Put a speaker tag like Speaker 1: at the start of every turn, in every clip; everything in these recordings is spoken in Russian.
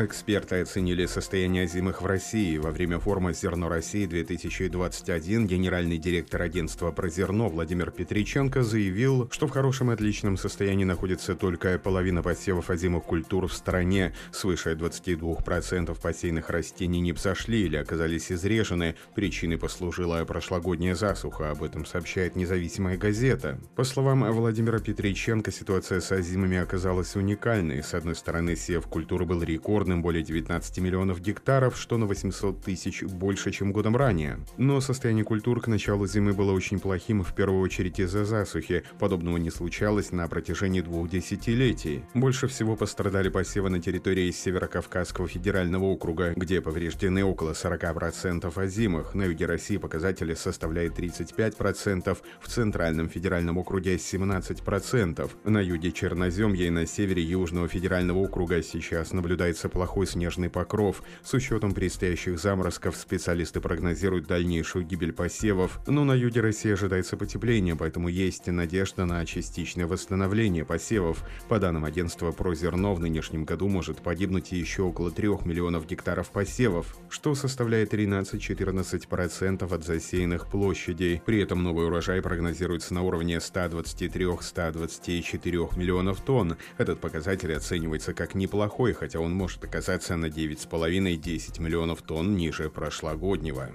Speaker 1: Эксперты оценили состояние озимых в России. Во время форума «Зерно России-2021» генеральный директор агентства про зерно Владимир Петриченко заявил, что в хорошем и отличном состоянии находится только половина посевов озимых культур в стране. Свыше 22% посеянных растений не взошли или оказались изрежены. Причиной послужила прошлогодняя засуха. Об этом сообщает независимая газета. По словам Владимира Петриченко, ситуация с озимыми оказалась уникальной. С одной стороны, сев культуры был рекордным, рекордным более 19 миллионов гектаров, что на 800 тысяч больше, чем годом ранее. Но состояние культур к началу зимы было очень плохим, в первую очередь из-за засухи. Подобного не случалось на протяжении двух десятилетий. Больше всего пострадали посевы на территории Северокавказского федерального округа, где повреждены около 40% озимых. На юге России показатели составляют 35%, в Центральном федеральном округе 17%. На юге Черноземья и на севере Южного федерального округа сейчас наблюдается плохой снежный покров. С учетом предстоящих заморозков специалисты прогнозируют дальнейшую гибель посевов, но на юге России ожидается потепление, поэтому есть надежда на частичное восстановление посевов. По данным агентства «Прозерно», в нынешнем году может погибнуть еще около 3 миллионов гектаров посевов, что составляет 13-14% от засеянных площадей. При этом новый урожай прогнозируется на уровне 123-124 миллионов тонн. Этот показатель оценивается как неплохой, хотя он может оказаться на 9,5-10 миллионов тонн ниже прошлогоднего.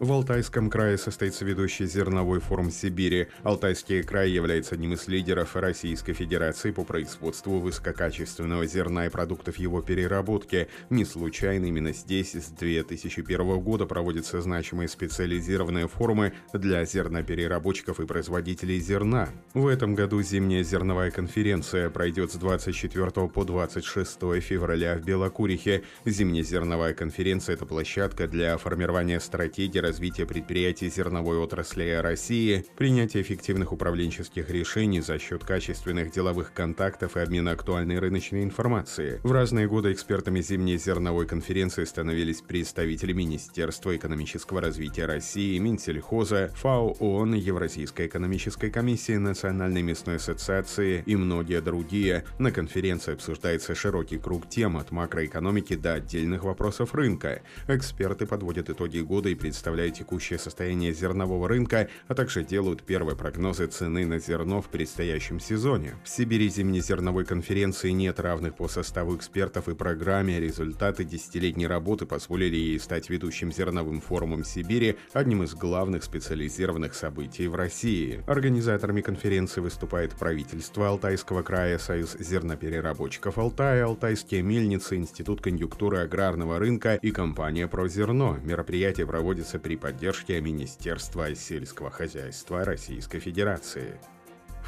Speaker 1: В Алтайском крае состоится ведущий зерновой форум Сибири. Алтайский край является одним из лидеров Российской Федерации по производству высококачественного зерна и продуктов его переработки. Не случайно именно здесь с 2001 года проводятся значимые специализированные форумы для зернопереработчиков и производителей зерна. В этом году зимняя зерновая конференция пройдет с 24 по 26 февраля в Белокурихе. Зимняя зерновая конференция – это площадка для формирования стратегии развития предприятий зерновой отрасли России, принятия эффективных управленческих решений за счет качественных деловых контактов и обмена актуальной рыночной информации. В разные годы экспертами зимней зерновой конференции становились представители Министерства экономического развития России, Минсельхоза, ФАО ООН, Евразийской экономической комиссии, Национальной мясной ассоциации и многие другие. На конференции обсуждается широкий круг тем от макроэкономики до отдельных вопросов рынка. Эксперты подводят итоги года и представляют представляют текущее состояние зернового рынка, а также делают первые прогнозы цены на зерно в предстоящем сезоне. В Сибири зимней зерновой конференции нет равных по составу экспертов и программе. Результаты десятилетней работы позволили ей стать ведущим зерновым форумом Сибири, одним из главных специализированных событий в России. Организаторами конференции выступает правительство Алтайского края, Союз зернопереработчиков Алтая, Алтайские мельницы, Институт конъюнктуры аграрного рынка и компания «Прозерно». Мероприятие проводится при поддержке Министерства сельского хозяйства Российской Федерации.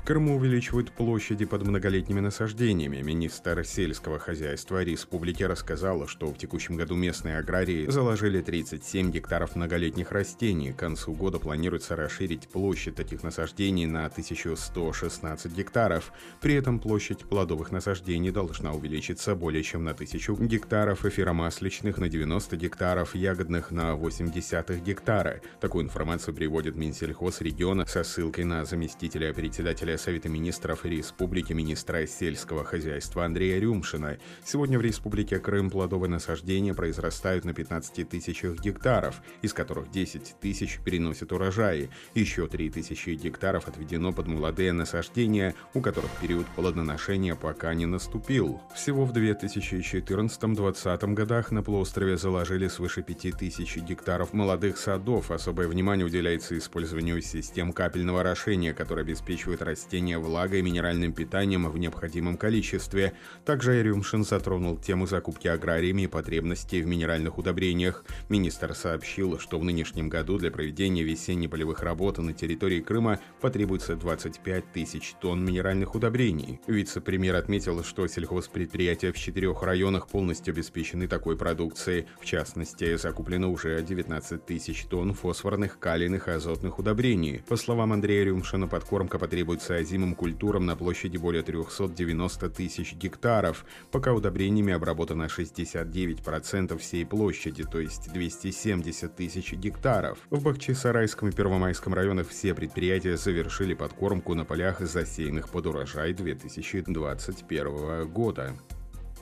Speaker 1: В Крыму увеличивают площади под многолетними насаждениями. Министр сельского хозяйства республики рассказала, что в текущем году местные аграрии заложили 37 гектаров многолетних растений. К концу года планируется расширить площадь таких насаждений на 1116 гектаров. При этом площадь плодовых насаждений должна увеличиться более чем на 1000 гектаров, эфиромасличных на 90 гектаров, ягодных на 80 гектара. Такую информацию приводит Минсельхоз региона со ссылкой на заместителя председателя Совета министров Республики министра сельского хозяйства Андрея Рюмшина. Сегодня в Республике Крым плодовые насаждения произрастают на 15 тысячах гектаров, из которых 10 тысяч переносят урожаи. Еще 3 тысячи гектаров отведено под молодые насаждения, у которых период плодоношения пока не наступил. Всего в 2014-2020 годах на полуострове заложили свыше 5 тысяч гектаров молодых садов. Особое внимание уделяется использованию систем капельного орошения, которые обеспечивают растения растения влагой и минеральным питанием в необходимом количестве. Также Рюмшин затронул тему закупки аграриями и потребностей в минеральных удобрениях. Министр сообщил, что в нынешнем году для проведения весенне-полевых работ на территории Крыма потребуется 25 тысяч тонн минеральных удобрений. Вице-премьер отметил, что сельхозпредприятия в четырех районах полностью обеспечены такой продукцией. В частности, закуплено уже 19 тысяч тонн фосфорных, калийных и азотных удобрений. По словам Андрея Рюмшина, подкормка потребуется применяется озимым культурам на площади более 390 тысяч гектаров, пока удобрениями обработано 69% всей площади, то есть 270 тысяч гектаров. В Бахчисарайском и Первомайском районах все предприятия завершили подкормку на полях, засеянных под урожай 2021 года.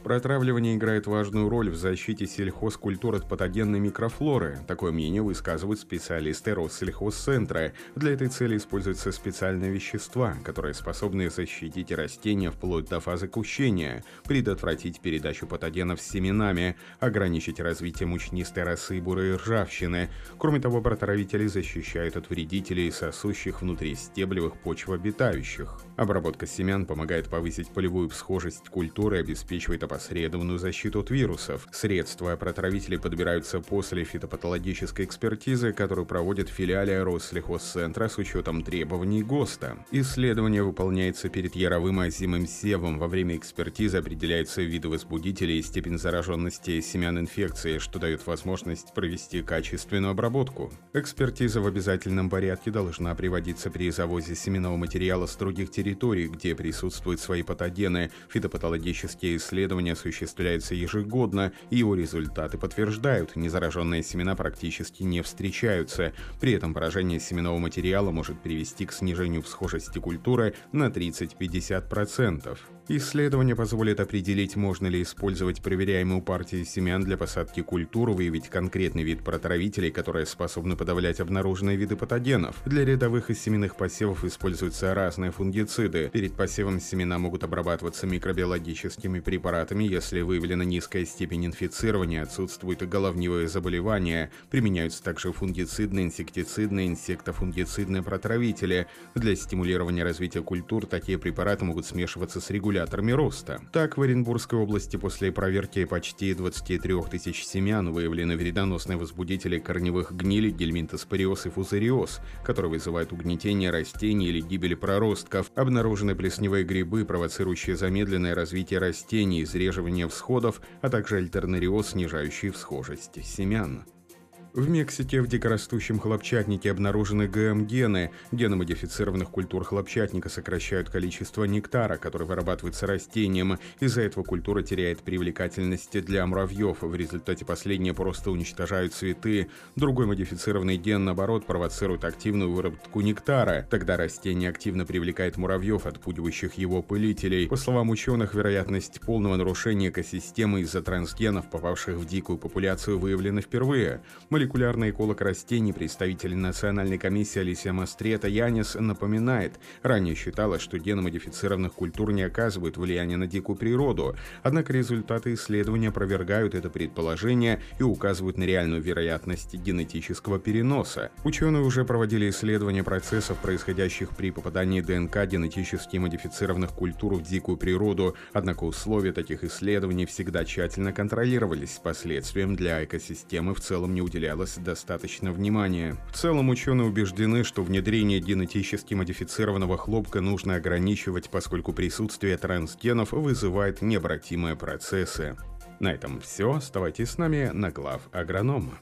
Speaker 1: Протравливание играет важную роль в защите сельхозкультур от патогенной микрофлоры. Такое мнение высказывают специалисты Россельхозцентра. Для этой цели используются специальные вещества, которые способны защитить растения вплоть до фазы кущения, предотвратить передачу патогенов с семенами, ограничить развитие мучнистой росы и бурой ржавчины. Кроме того, протравители защищают от вредителей, сосущих внутри стеблевых почвообитающих. Обработка семян помогает повысить полевую всхожесть культуры и обеспечивает опосредованную защиту от вирусов. Средства протравители подбираются после фитопатологической экспертизы, которую проводит в филиале Россельхозцентра с учетом требований ГОСТа. Исследование выполняется перед яровым озимым севом. Во время экспертизы определяются виды возбудителей и степень зараженности семян инфекции, что дает возможность провести качественную обработку. Экспертиза в обязательном порядке должна приводиться при завозе семенного материала с других территорий, где присутствуют свои патогены. Фитопатологические исследования исследование осуществляется ежегодно, и его результаты подтверждают, незараженные семена практически не встречаются. При этом поражение семенного материала может привести к снижению всхожести культуры на 30-50%. Исследование позволит определить, можно ли использовать проверяемую партию семян для посадки культур, выявить конкретный вид протравителей, которые способны подавлять обнаруженные виды патогенов. Для рядовых и семенных посевов используются разные фунгициды. Перед посевом семена могут обрабатываться микробиологическими препаратами, если выявлена низкая степень инфицирования, отсутствуют головневые заболевания. Применяются также фунгицидные, инсектицидные, инсектофунгицидные протравители. Для стимулирования развития культур такие препараты могут смешиваться с регуляцией регуляторами роста. Так, в Оренбургской области после проверки почти 23 тысяч семян выявлены вредоносные возбудители корневых гнилей, гельминтоспориоз и фузариоз, которые вызывают угнетение растений или гибель проростков. Обнаружены плесневые грибы, провоцирующие замедленное развитие растений, изреживание всходов, а также альтернариоз, снижающий всхожесть семян. В Мексике в дикорастущем хлопчатнике обнаружены ГМ-гены. Гены модифицированных культур хлопчатника сокращают количество нектара, который вырабатывается растением. Из-за этого культура теряет привлекательность для муравьев. В результате последние просто уничтожают цветы. Другой модифицированный ген, наоборот, провоцирует активную выработку нектара. Тогда растение активно привлекает муравьев, отпугивающих его пылителей. По словам ученых, вероятность полного нарушения экосистемы из-за трансгенов, попавших в дикую популяцию, выявлена впервые. Молекулярные молекулярный эколог растений, представитель Национальной комиссии Алисия Мастрета Янис напоминает, ранее считалось, что гены модифицированных культур не оказывают влияния на дикую природу, однако результаты исследования опровергают это предположение и указывают на реальную вероятность генетического переноса. Ученые уже проводили исследования процессов, происходящих при попадании ДНК генетически модифицированных культур в дикую природу, однако условия таких исследований всегда тщательно контролировались, последствиям для экосистемы в целом не уделялось уделялось достаточно внимания. В целом ученые убеждены, что внедрение генетически модифицированного хлопка нужно ограничивать, поскольку присутствие трансгенов вызывает необратимые процессы. На этом все. Оставайтесь с нами на глав агронома.